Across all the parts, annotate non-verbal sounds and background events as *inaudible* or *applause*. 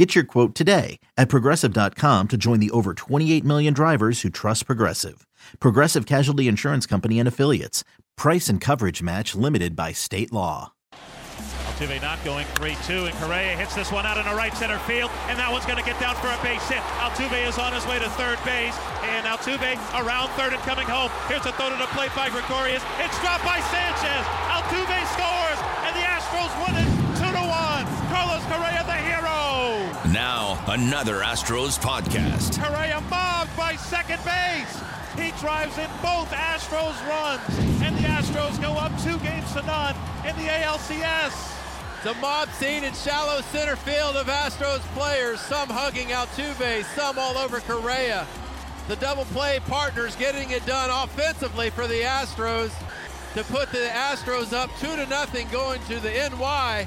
Get your quote today at progressive.com to join the over 28 million drivers who trust Progressive. Progressive Casualty Insurance Company and Affiliates. Price and coverage match limited by state law. Altuve not going 3-2, and Correa hits this one out in the right center field, and that one's going to get down for a base hit. Altuve is on his way to third base, and Altuve around third and coming home. Here's a throw to the plate by Gregorius. It's dropped by Sanchez. Altuve scores, another Astros podcast. Correa mobbed by second base. He drives in both Astros runs, and the Astros go up two games to none in the ALCS. The mob scene in shallow center field of Astros players, some hugging Altuve, some all over Correa. The double play partners getting it done offensively for the Astros to put the Astros up two to nothing going to the NY,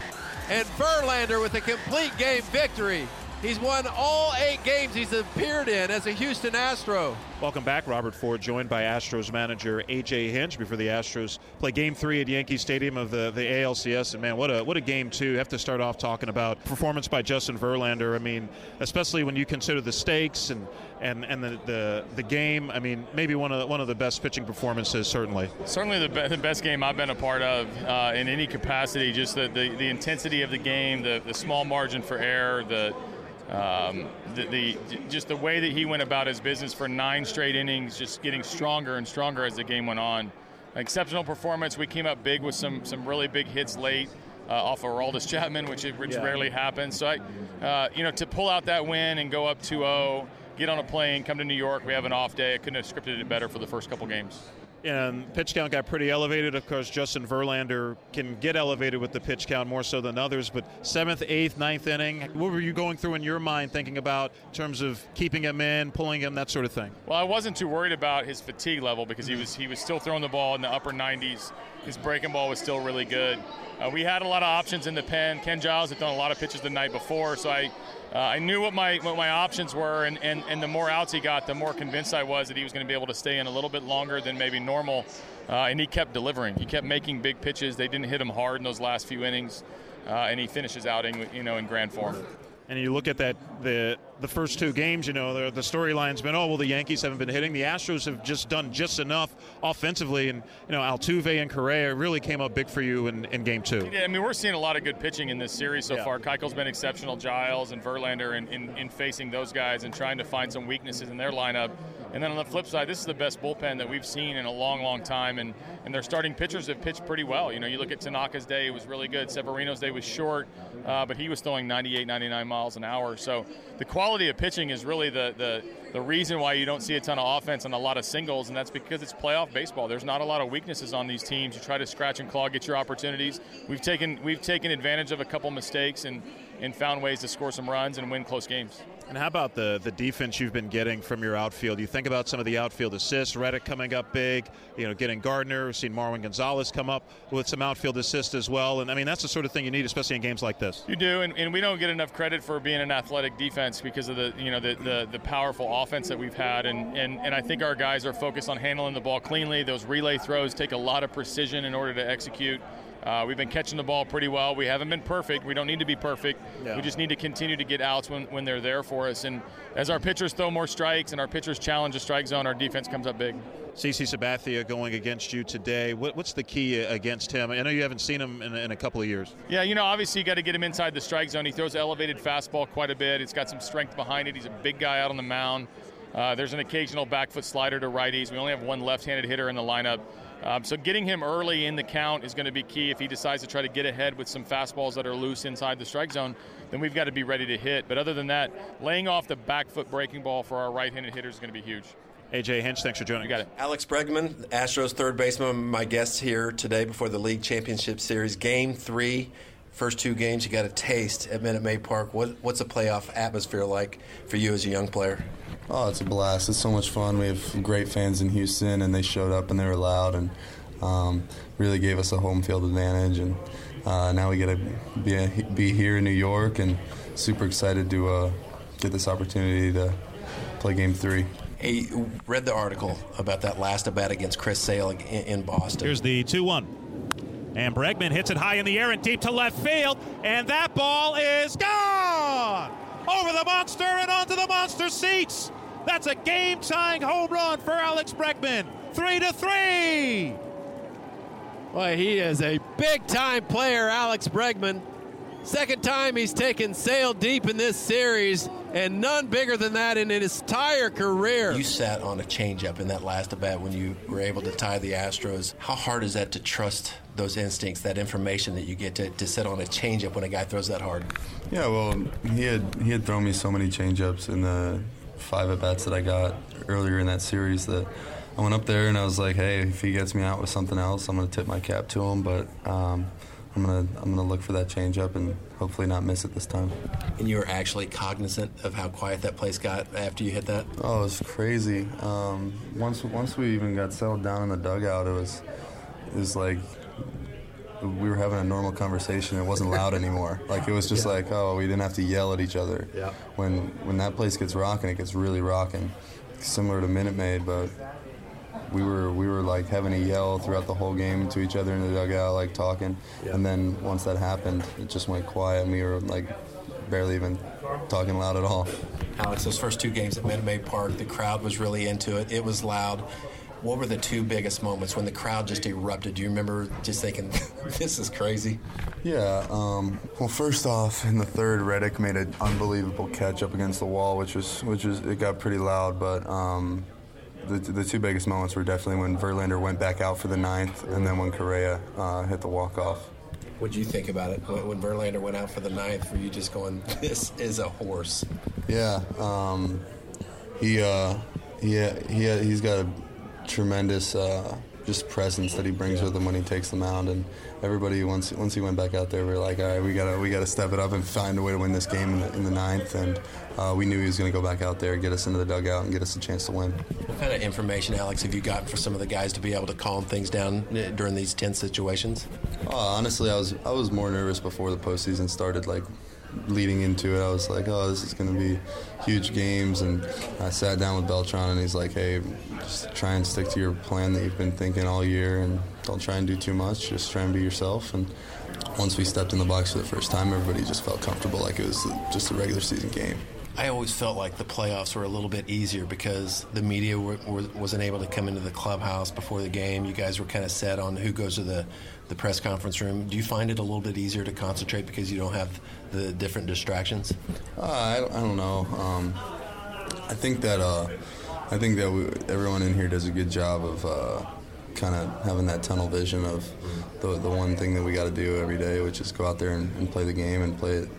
and Verlander with a complete game victory. He's won all eight games he's appeared in as a Houston Astro. Welcome back, Robert Ford, joined by Astros manager AJ Hinch before the Astros play Game Three at Yankee Stadium of the, the ALCS. And man, what a what a game two! Have to start off talking about performance by Justin Verlander. I mean, especially when you consider the stakes and and and the the, the game. I mean, maybe one of the, one of the best pitching performances, certainly. Certainly the, be- the best game I've been a part of uh, in any capacity. Just the, the, the intensity of the game, the the small margin for error, the um, the, the, just the way that he went about his business for nine straight innings, just getting stronger and stronger as the game went on. Exceptional performance. We came up big with some some really big hits late. Uh, off of Aroldis Chapman, which, which yeah. rarely happens. So, I, uh, you know, to pull out that win and go up 2-0, get on a plane, come to New York. We have an off day. I couldn't have scripted it better for the first couple games and pitch count got pretty elevated. Of course, Justin Verlander can get elevated with the pitch count more so than others. But seventh, eighth, ninth inning, what were you going through in your mind thinking about in terms of keeping him in, pulling him, that sort of thing? Well, I wasn't too worried about his fatigue level because he was he was still throwing the ball in the upper 90s. His breaking ball was still really good. Uh, we had a lot of options in the pen. Ken Giles had done a lot of pitches the night before, so I uh, I knew what my what my options were, and, and, and the more outs he got, the more convinced I was that he was going to be able to stay in a little bit longer than maybe normal. Uh, and he kept delivering. He kept making big pitches. They didn't hit him hard in those last few innings, uh, and he finishes outing, you know, in grand form and you look at that the the first two games, you know, the, the storyline's been, oh well, the Yankees haven't been hitting. The Astros have just done just enough offensively, and you know, Altuve and Correa really came up big for you in, in game two. Yeah, I mean, we're seeing a lot of good pitching in this series so yeah. far. Keuchel's been exceptional, Giles and Verlander in, in, in facing those guys and trying to find some weaknesses in their lineup. And then on the flip side, this is the best bullpen that we've seen in a long, long time, and and their starting pitchers have pitched pretty well. You know, you look at Tanaka's day; it was really good. Severino's day was short, uh, but he was throwing 98, 99 miles an hour. So the quality of pitching is really the, the the reason why you don't see a ton of offense and a lot of singles, and that's because it's playoff baseball. There's not a lot of weaknesses on these teams. You try to scratch and claw, get your opportunities. We've taken we've taken advantage of a couple mistakes and and found ways to score some runs and win close games. And how about the the defense you've been getting from your outfield? You think about some of the outfield assists, Reddick coming up big, you know, getting Gardner, we've seen Marwin Gonzalez come up with some outfield assists as well. And I mean, that's the sort of thing you need, especially in games like this. You do, and, and we don't get enough credit for being an athletic defense because of the you know the, the, the powerful offense that we've had. And, and and I think our guys are focused on handling the ball cleanly. Those relay throws take a lot of precision in order to execute. Uh, we've been catching the ball pretty well. We haven't been perfect. We don't need to be perfect. We just need to continue to get outs when, when they're there for us. And as our pitchers throw more strikes and our pitchers challenge the strike zone, our defense comes up big. CC Sabathia going against you today. What, what's the key against him? I know you haven't seen him in, in a couple of years. Yeah, you know, obviously you got to get him inside the strike zone. He throws elevated fastball quite a bit. It's got some strength behind it. He's a big guy out on the mound. Uh, there's an occasional back foot slider to righties. We only have one left-handed hitter in the lineup. Um, so getting him early in the count is going to be key. If he decides to try to get ahead with some fastballs that are loose inside the strike zone, then we've got to be ready to hit. But other than that, laying off the back foot breaking ball for our right-handed hitters is going to be huge. AJ Hinch, thanks for joining. You got it. Alex Bregman, Astros third baseman, my guest here today before the league championship series. Game three, first two games, you got a taste at Minute Maid Park. What, what's a playoff atmosphere like for you as a young player? Oh, it's a blast. It's so much fun. We have great fans in Houston, and they showed up and they were loud. And um, really gave us a home field advantage. And uh, now we get to be, be here in New York and super excited to uh, get this opportunity to play game three. Hey, read the article about that last at bat against Chris Sale in, in Boston. Here's the 2 1. And Bregman hits it high in the air and deep to left field, and that ball is gone! Over the monster and onto the monster seats! That's a game tying home run for Alex Bregman. Three to three! Boy, he is a big time player, Alex Bregman. Second time he's taken Sale deep in this series, and none bigger than that in his entire career. You sat on a changeup in that last at bat when you were able to tie the Astros. How hard is that to trust those instincts, that information that you get to, to sit on a changeup when a guy throws that hard? Yeah, well, he had he had thrown me so many changeups in the five at bats that I got earlier in that series that I went up there and I was like, hey, if he gets me out with something else, I'm going to tip my cap to him. But um, I'm gonna I'm gonna look for that changeup and hopefully not miss it this time. And you were actually cognizant of how quiet that place got after you hit that. Oh, it was crazy. Um, once once we even got settled down in the dugout, it was it was like we were having a normal conversation. It wasn't loud anymore. *laughs* Like it was just yeah. like, oh, we didn't have to yell at each other. Yeah. When when that place gets rocking, it gets really rocking. Similar to Minute Maid, but we were we were like having a yell throughout the whole game to each other in the dugout, like talking. Yeah. And then once that happened, it just went quiet. and We were like barely even talking loud at all. Alex, those first two games at Minute Maid Park, the crowd was really into it. It was loud. What were the two biggest moments when the crowd just erupted? Do you remember just thinking, *laughs* "This is crazy"? Yeah. Um, well, first off, in the third, Reddick made an unbelievable catch up against the wall, which was which was it got pretty loud. But um, the, the two biggest moments were definitely when Verlander went back out for the ninth, and then when Correa uh, hit the walk off. What did you think about it when Verlander went out for the ninth? Were you just going, *laughs* "This is a horse"? Yeah. Um, he uh, he he he's got a tremendous uh, just presence that he brings with him when he takes the mound, and everybody once once he went back out there, we are like, all right, we gotta we gotta step it up and find a way to win this game in the, in the ninth, and uh, we knew he was going to go back out there, get us into the dugout, and get us a chance to win. What kind of information, Alex, have you gotten for some of the guys to be able to calm things down uh, during these tense situations? Uh, honestly, I was I was more nervous before the postseason started, like leading into it, I was like, oh, this is going to be huge games. And I sat down with Beltran, and he's like, hey, just try and stick to your plan that you've been thinking all year, and don't try and do too much. Just try and be yourself. And once we stepped in the box for the first time, everybody just felt comfortable, like it was just a regular season game. I always felt like the playoffs were a little bit easier because the media were, were, wasn't able to come into the clubhouse before the game. You guys were kind of set on who goes to the, the press conference room. Do you find it a little bit easier to concentrate because you don't have the different distractions? Uh, I, I, don't know. Um, I think that uh, I think that we, everyone in here does a good job of uh, kind of having that tunnel vision of the, the one thing that we got to do every day, which is go out there and, and play the game and play it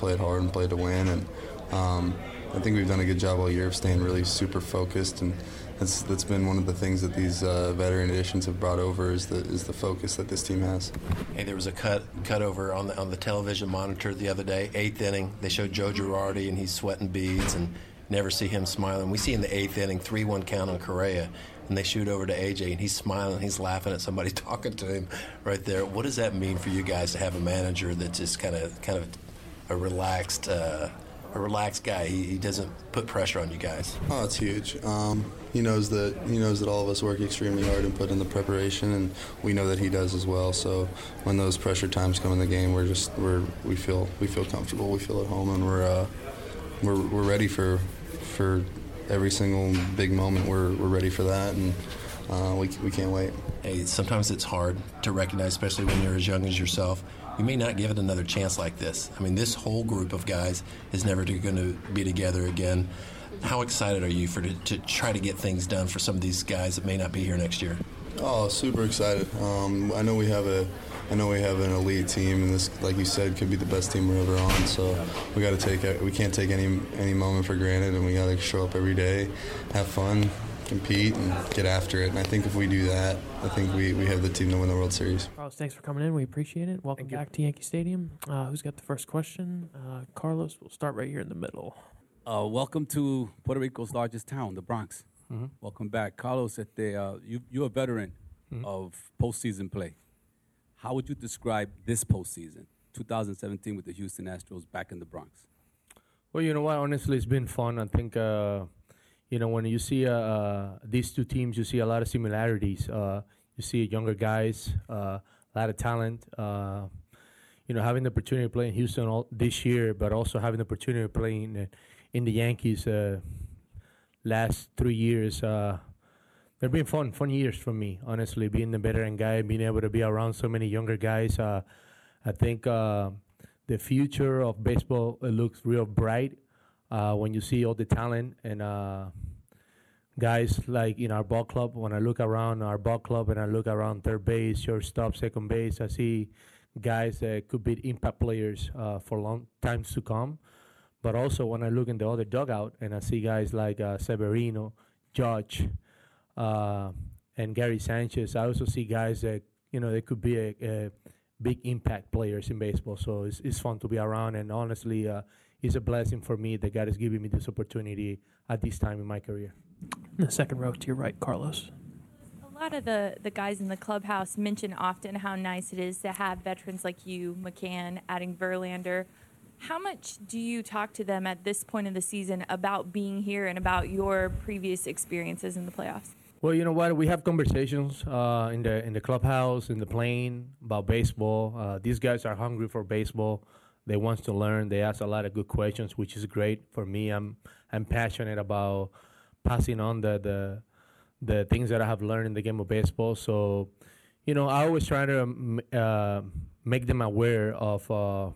play it hard and play to win and um, I think we've done a good job all year of staying really super focused, and that's that's been one of the things that these uh, veteran additions have brought over is the is the focus that this team has. Hey, there was a cut cut over on the on the television monitor the other day, eighth inning. They showed Joe Girardi, and he's sweating beads, and never see him smiling. We see in the eighth inning, three one count on Correa, and they shoot over to AJ, and he's smiling, he's laughing at somebody *laughs* talking to him right there. What does that mean for you guys to have a manager that's just kind of kind of a relaxed? Uh, a relaxed guy. He, he, doesn't put pressure on you guys. Oh, it's huge. Um, he knows that he knows that all of us work extremely hard and put in the preparation, and we know that he does as well. So when those pressure times come in the game, we're just we're we feel we feel comfortable, we feel at home, and we're uh, we're we're ready for for every single big moment. We're we're ready for that, and uh, we we can't wait. Hey, sometimes it's hard to recognize, especially when you're as young as yourself we may not give it another chance like this. I mean, this whole group of guys is never going to be together again. How excited are you for to, to, try to get things done for some of these guys that may not be here next year? Oh, super excited. Um, I know we have a I know we have an elite team, and this, like you said, could be the best team we're ever on. So we got to take. We can't take any any moment for granted, and we got to show up every day, have fun, compete and get after it. And I think if we do that, I think we, we have the team to win the World Series. Carlos, thanks for coming in. We appreciate it. Welcome Thank back you. to Yankee Stadium. Uh, who's got the first question? Uh, Carlos, we'll start right here in the middle. Uh, welcome to Puerto Rico's largest town, the Bronx. Mm-hmm. Welcome back. Carlos, at the, uh, you, you're a veteran mm-hmm. of postseason play. How would you describe this postseason, 2017, with the Houston Astros back in the Bronx? Well, you know what? Honestly, it's been fun. I think, uh, you know, when you see uh, uh, these two teams, you see a lot of similarities. Uh, you see younger guys, uh, a lot of talent. Uh, you know, having the opportunity to play in Houston all, this year, but also having the opportunity to play in, in the Yankees last three years. they've been fun, fun years for me. Honestly, being the veteran guy, being able to be around so many younger guys. I think the future of baseball looks real bright uh, when you see all the talent and uh, guys like in our ball club. When I look around our ball club and I look around third base, shortstop, second base, I see guys that could be impact players uh, for long times to come. But also when I look in the other dugout and I see guys like uh, Severino, Judge, uh, and Gary Sanchez, I also see guys that you know they could be a, a big impact players in baseball. So it's, it's fun to be around, and honestly, uh, it's a blessing for me that God is giving me this opportunity at this time in my career. The second row to your right, Carlos. A lot of the, the guys in the clubhouse mention often how nice it is to have veterans like you, McCann, adding Verlander. How much do you talk to them at this point of the season about being here and about your previous experiences in the playoffs? Well, you know what? We have conversations uh, in the in the clubhouse, in the plane about baseball. Uh, these guys are hungry for baseball. They want to learn. They ask a lot of good questions, which is great for me. I'm I'm passionate about passing on the the the things that I have learned in the game of baseball. So, you know, I always try to uh, make them aware of uh,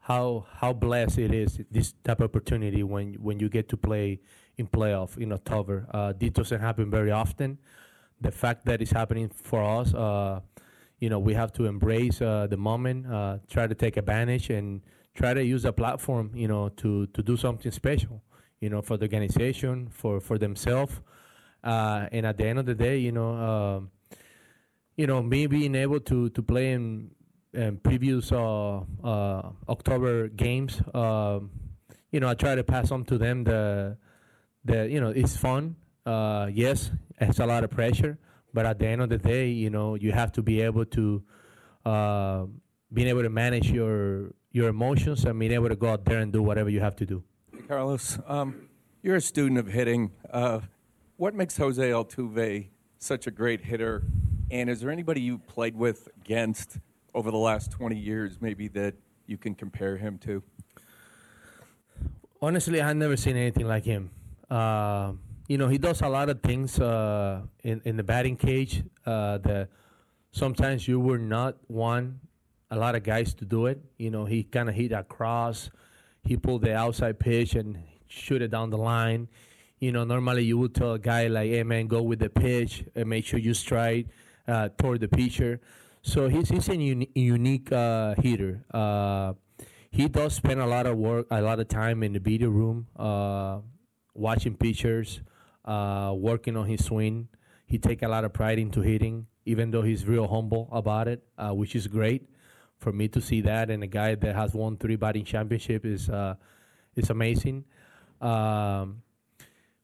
how how blessed it is this type of opportunity when when you get to play in playoff in October. Uh, this doesn't happen very often. The fact that it's happening for us, uh, you know, we have to embrace uh, the moment, uh, try to take advantage, and try to use a platform, you know, to to do something special, you know, for the organization, for for themselves, uh, and at the end of the day, you know. Um, you know, me being able to, to play in, in previous uh, October games, um, you know, I try to pass on to them the that you know it's fun. Uh, yes, it's a lot of pressure, but at the end of the day, you know you have to be able to uh, being able to manage your your emotions and being able to go out there and do whatever you have to do. Carlos, um, you're a student of hitting. Uh, what makes Jose Altuve such a great hitter? And is there anybody you played with against over the last 20 years, maybe that you can compare him to? Honestly, I've never seen anything like him. Uh, you know, he does a lot of things uh, in in the batting cage uh, that sometimes you were not one a lot of guys to do it. You know, he kind of hit across, he pulled the outside pitch and shoot it down the line. You know, normally you would tell a guy like, "Hey man, go with the pitch and make sure you strike uh, toward the pitcher." So he's he's a uni- unique uh, hitter. Uh, he does spend a lot of work, a lot of time in the video room watching pitchers, uh, working on his swing. He take a lot of pride into hitting, even though he's real humble about it, uh, which is great for me to see that. And a guy that has won three batting championship is uh, is amazing. Um,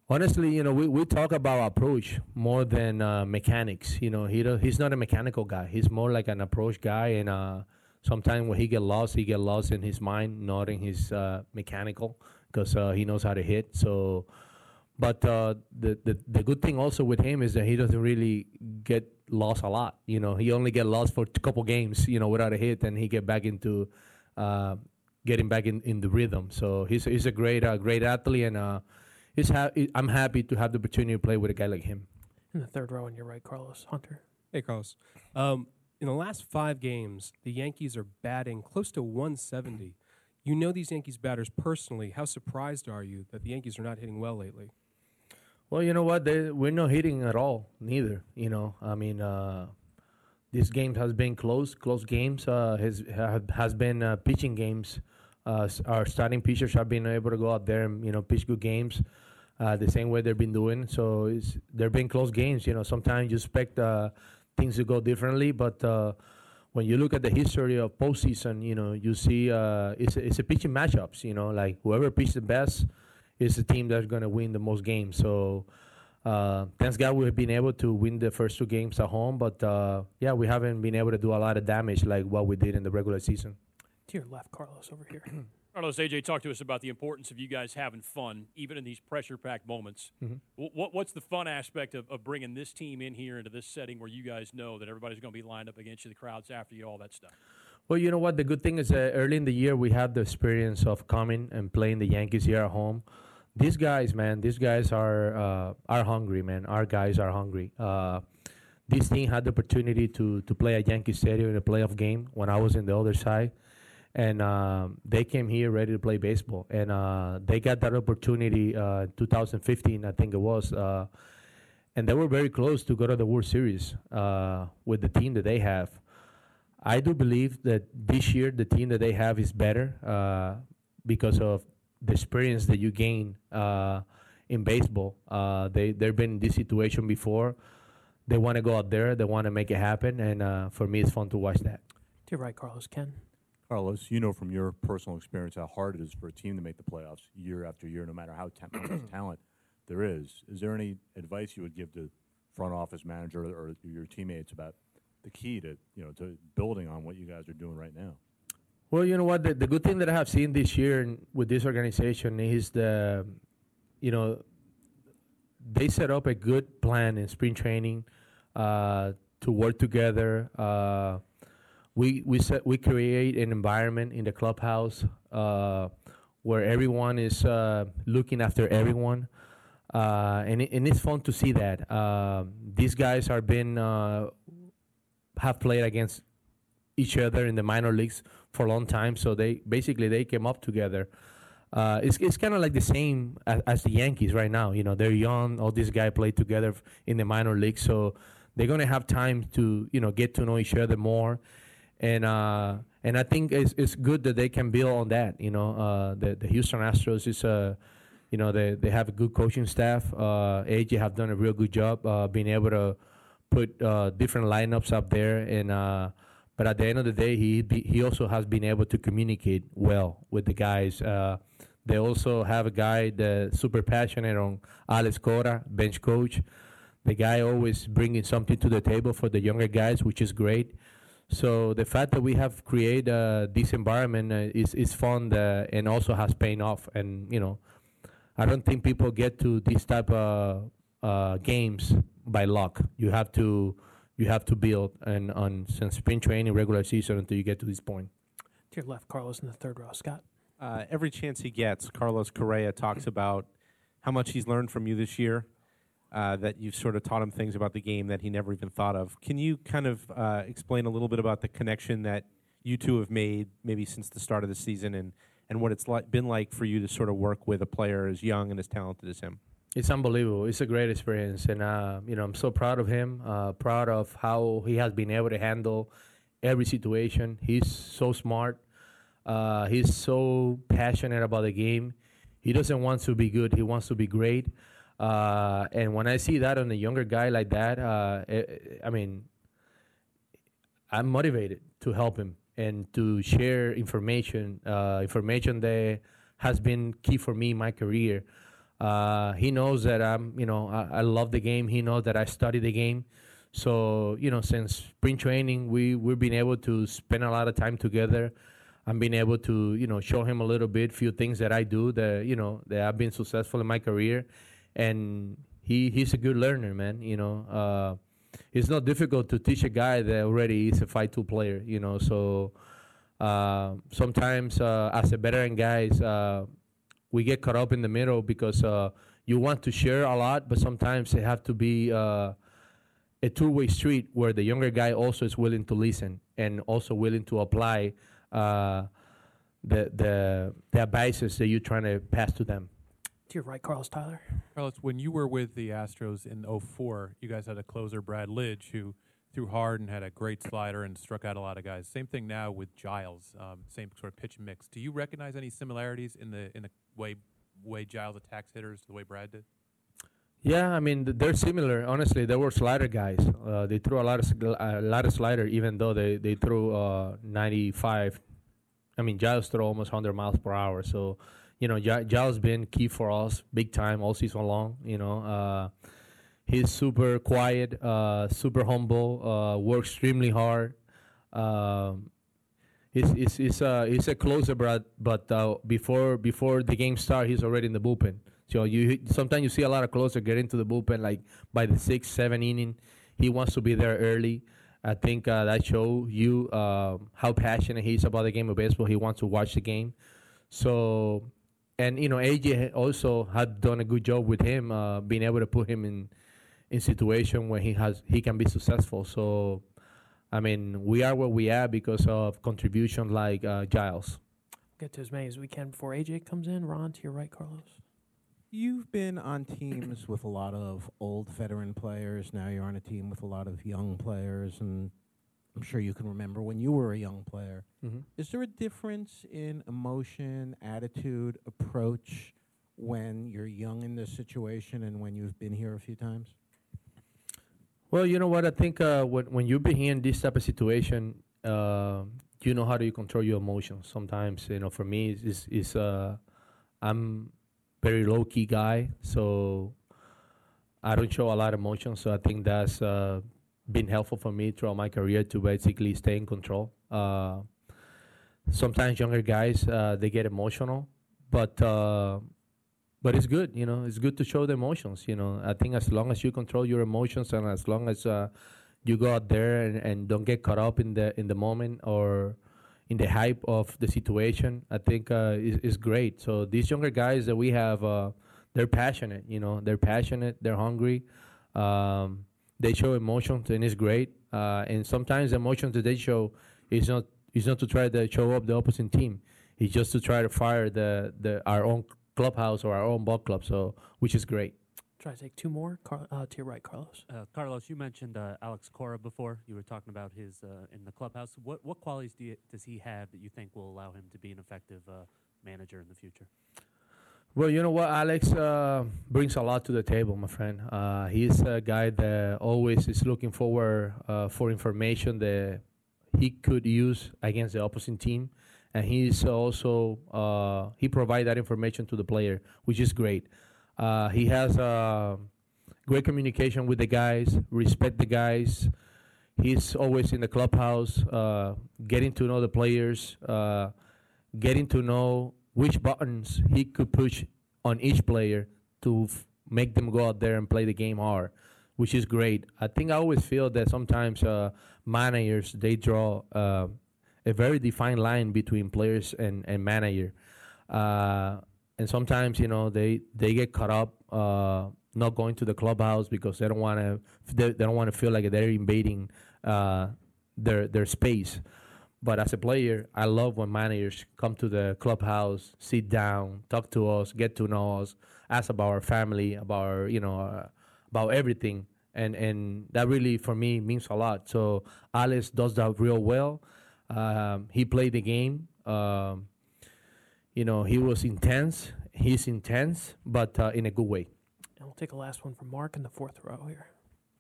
honestly, you know, we, we talk about approach more than uh, mechanics. You know, he he's not a mechanical guy. He's more like an approach guy. And uh, sometimes when he get lost, he get lost in his mind, not in his uh, mechanical because uh, he knows how to hit. So, but uh, the, the the good thing also with him is that he doesn't really get lost a lot. You know, he only get lost for a couple games. You know, without a hit, and he get back into uh, getting back in, in the rhythm. So he's he's a great uh, great athlete, and uh, he's ha- I'm happy to have the opportunity to play with a guy like him. In the third row on your right, Carlos Hunter. Hey, Carlos. Um, in the last five games, the Yankees are batting close to 170. You know these Yankees batters personally. How surprised are you that the Yankees are not hitting well lately? Well, you know what? They, we're not hitting at all, neither. You know, I mean, uh, this game has been close, close games. Uh, has has been uh, pitching games. Uh, our starting pitchers have been able to go out there and you know pitch good games, uh, the same way they've been doing. So it's they've been close games. You know, sometimes you expect uh, things to go differently, but when you look at the history of postseason, you know, you see uh, it's, it's a pitching matchups. You know, like whoever pitches the best is the team that's going to win the most games. So uh, thanks God we've been able to win the first two games at home, but uh, yeah, we haven't been able to do a lot of damage like what we did in the regular season. To your left, Carlos, over here. *clears throat* Carlos, AJ, talk to us about the importance of you guys having fun, even in these pressure-packed moments. Mhm. What, what's the fun aspect of, of bringing this team in here into this setting where you guys know that everybody's going to be lined up against you, the crowd's after you, all that stuff? Well, you know what? The good thing is that early in the year we had the experience of coming and playing the Yankees here at home. These guys, man, these guys are uh, are hungry, man. Our guys are hungry. Uh, this team had the opportunity to to play at Yankee Stadium in a playoff game when I was in the other side, and um, they came here ready to play baseball, and uh, they got that opportunity uh, in 2015, I think it was. Uh, and they were very close to go to the World Series uh, with the team that they have. I do believe that this year the team that they have is better uh, because of the experience that you gain uh, in baseball. Uh, they they've been in this situation before. They want to go out there. They want to make it happen, and uh, for me, it's fun to watch that. To your right, Carlos, Ken. Carlos, you know from your personal experience how hard it is for a team to make the playoffs year after year, no matter how, ta- much *clears throat* talent there is. Is there any advice you would give to front office manager or your teammates about the key to you know to building on what you guys are doing right now? Well, you know what? The, the good thing that I have seen this year with this organization is the, you know, they set up a good plan in spring training uh, to work together. Uh, we we set we create an environment in the clubhouse uh, where everyone is uh, looking after everyone, uh, and and it's fun to see that. Uh, these guys are been have played against each other in the minor leagues for a long time. So they basically they came up together. Uh, it's it's kind of like the same as, as the Yankees right now. You know, they're young. All these guys played together in the minor leagues, so they're gonna have time to you know get to know each other more. And uh, and I think it's it's good that they can build on that. You know, uh, the the Houston Astros is a you know they they have a good coaching staff. Uh, AJ have done a real good job uh, being able to put uh, different lineups up there and uh, but at the end of the day he be, he also has been able to communicate well with the guys. Uh, they also have a guy that's super passionate on Alex Cora bench coach. The guy always bringing something to the table for the younger guys which is great. So the fact that we have created uh, this environment uh, is is fun uh, and also has paid off. And you know I don't think people get to this type of uh, games by luck. You have to you have to build and on since spring training, regular season until you get to this point. To your left, Carlos, in the third row, Scott. Uh, every chance he gets, Carlos Correa talks about how much he's learned from you this year. Uh, that you've sort of taught him things about the game that he never even thought of. Can you kind of uh, explain a little bit about the connection that you two have made, maybe since the start of the season, and and what it's like, been like for you to sort of work with a player as young and as talented as him? It's unbelievable. It's a great experience, and uh, you know I'm so proud of him. Uh, proud of how he has been able to handle every situation. He's so smart. Uh, he's so passionate about the game. He doesn't want to be good. He wants to be great. Uh, and when I see that on a younger guy like that, uh, eh, eh, I mean, I'm motivated to help him and to share information, uh, information that has been key for me in my career. Uh, he knows that I'm, you know, I, I love the game. He knows that I study the game. So, you know, since spring training, we we've been able to spend a lot of time together. I'm being able to, you know, show him a little bit, few things that I do that, you know, that I've been successful in my career, and he he's a good learner, man. You know, uh, it's not difficult to teach a guy that already is a five tool player. You know, so uh, sometimes uh, as a veteran guys, uh, we get caught up in the middle because uh, you want to share a lot, but sometimes it have to be uh, a two-way street where the younger guy also is willing to listen and also willing to apply uh, the the the advices that you're trying to pass to them. To your right, Carlos Tyler. Carlos, when you were with the Astros in 04, you guys had a closer, Brad Lidge, who threw hard and had a great slider and struck out a lot of guys. Same thing now with Giles, um, same sort of pitch mix. Do you recognize any similarities in the in the way way Giles attacks hitters the way Brad did? Yeah, I mean they're similar. Honestly, they were slider guys. Uh, they threw a lot of a lot of slider, even though they they threw uh, 95. I mean, Giles threw almost 100 miles per hour. So, you know, Gi- Giles been key for us, big time all season long. You know, uh, he's super quiet, uh, super humble, uh, works extremely hard. Um, he's he's he's a he's a closer, but but uh, before before the game start, he's already in the bullpen. So you sometimes you see a lot of closer get into the bullpen like by the sixth, seven inning. He wants to be there early. I think uh, that show you uh, how passionate he is about the game of baseball. He wants to watch the game. So, and you know, AJ also had done a good job with him, uh, being able to put him in in situation where he has he can be successful. So, I mean, we are where we are because of contributions like uh, Giles. Get to as many as we can before AJ comes in. Ron, to your right, Carlos. You've been on teams with a lot of old veteran players. Now you're on a team with a lot of young players, and I'm sure you can remember when you were a young player. Mhm. Is there a difference in emotion, attitude, approach when you're young in this situation and when you've been here a few times? Well, you know what? I think uh, when when you be in this type of situation, uh, you know how do you control your emotions. Sometimes, you know, for me, it's, it's uh, I'm very low key guy, so I don't show a lot of emotion. So I think that's uh, been helpful for me throughout my career to basically stay in control. Uh, sometimes younger guys uh, they get emotional, but uh, but it's good, you know. It's good to show the emotions, you know. I think as long as you control your emotions and as long as uh, you go out there and, and don't get caught up in the in the moment or in the hype of the situation, I think uh, is is great. So these younger guys that we have, uh, they're passionate, you know. They're passionate. They're hungry. Um, they show emotions and it's great. Uh, and sometimes the emotions that they show is not is not to try to show up the opposing team. It's just to try to fire the, the our own clubhouse or our own ball club. So which is great. Try to take two more. Car- uh, to your right, Carlos. Uh, Carlos, you mentioned uh, Alex Cora before. You were talking about his uh, in the clubhouse. What what qualities do you, does he have that you think will allow him to be an effective uh, manager in the future? Well, you know what, Alex uh, brings a lot to the table, my friend. Uh, he's a guy that always is looking forward uh, for information that he could use against the opposing team, and he's also uh, he provide that information to the player, which is great. Uh, he has uh, great communication with the guys, respect the guys. He's always in the clubhouse, uh, getting to know the players, uh, getting to know which buttons he could push on each player to f- make them go out there and play the game hard, which is great. I think I always feel that sometimes managers they draw a very defined line between players and and manager, uh, and sometimes you know they they get caught up uh, not going to the clubhouse because they don't want to they, they don't want to feel like they're invading uh, their their space. But as a player, I love when managers come to the clubhouse, sit down, talk to us, get to know us, ask about our family, about our, you know, uh, about everything, and and that really for me means a lot. So Alex does that real well. Um, he played the game. Um, you know, he was intense. He's intense, but uh, in a good way. And we'll take a last one from Mark in the fourth row here.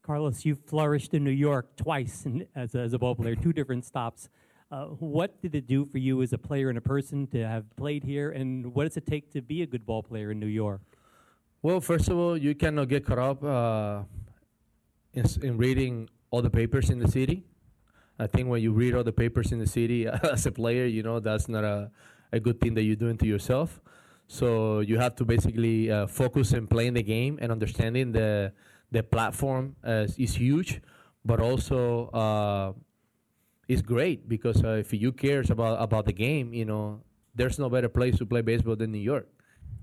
Carlos, you flourished in New York twice in, as, a, as a ball player, two different stops. Uh, what did it do for you as a player and a person to have played here, and what does it take to be a good ball player in New York? Well, first of all, you cannot get caught up uh, in, in reading all the papers in the city. I think when you read all the papers in the city *laughs* as a player, you know that's not a, a good thing that you're doing to yourself. So you have to basically uh, focus on playing the game and understanding the the platform uh, is huge, but also uh, great because uh, if you cares about about the game, you know there's no better place to play baseball than New York.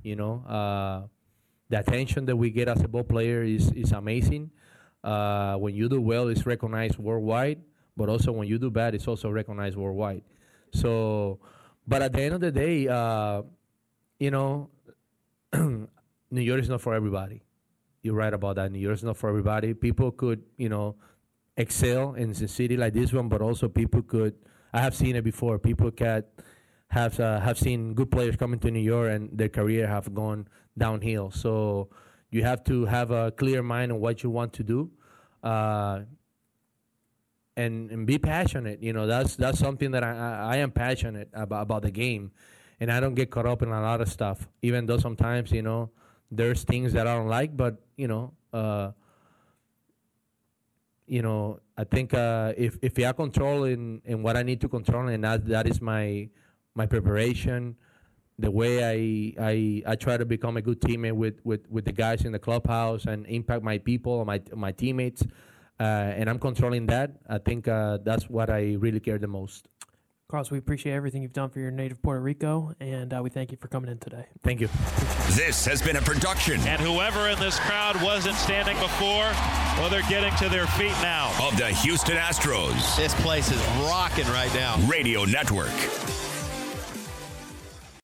You know, uh, the attention that we get as a ball player is is amazing. Uh, when you do well, it's recognized worldwide, but also when you do bad, it's also recognized worldwide. So, but at the end of the day, uh, you know, *clears throat* New York is not for everybody. You're right about that. New York is not for everybody. People could, you know, excel in a city like this one, but also people could. I have seen it before. People can have uh, have seen good players coming to New York and their career have gone downhill. So you have to have a clear mind on what you want to do, uh, and and be passionate. You know, that's that's something that I I, am passionate about about the game, and I don't get caught up in a lot of stuff. Even though sometimes you know there's things that I don't like, but you know. Uh, you know, I think uh, if if I control in, in what I need to control, and that that is my my preparation, the way I I, I try to become a good teammate with, with, with the guys in the clubhouse and impact my people, my my teammates, and I'm controlling that. I think uh, that's what I really care the most. Carlos, we appreciate everything you've done for your native Puerto Rico, and uh, we thank you for coming in today. Thank you. This has been a production And whoever in this crowd wasn't standing before, well, they're getting to their feet now. of the Houston Astros This place is rocking right now. Radio Network.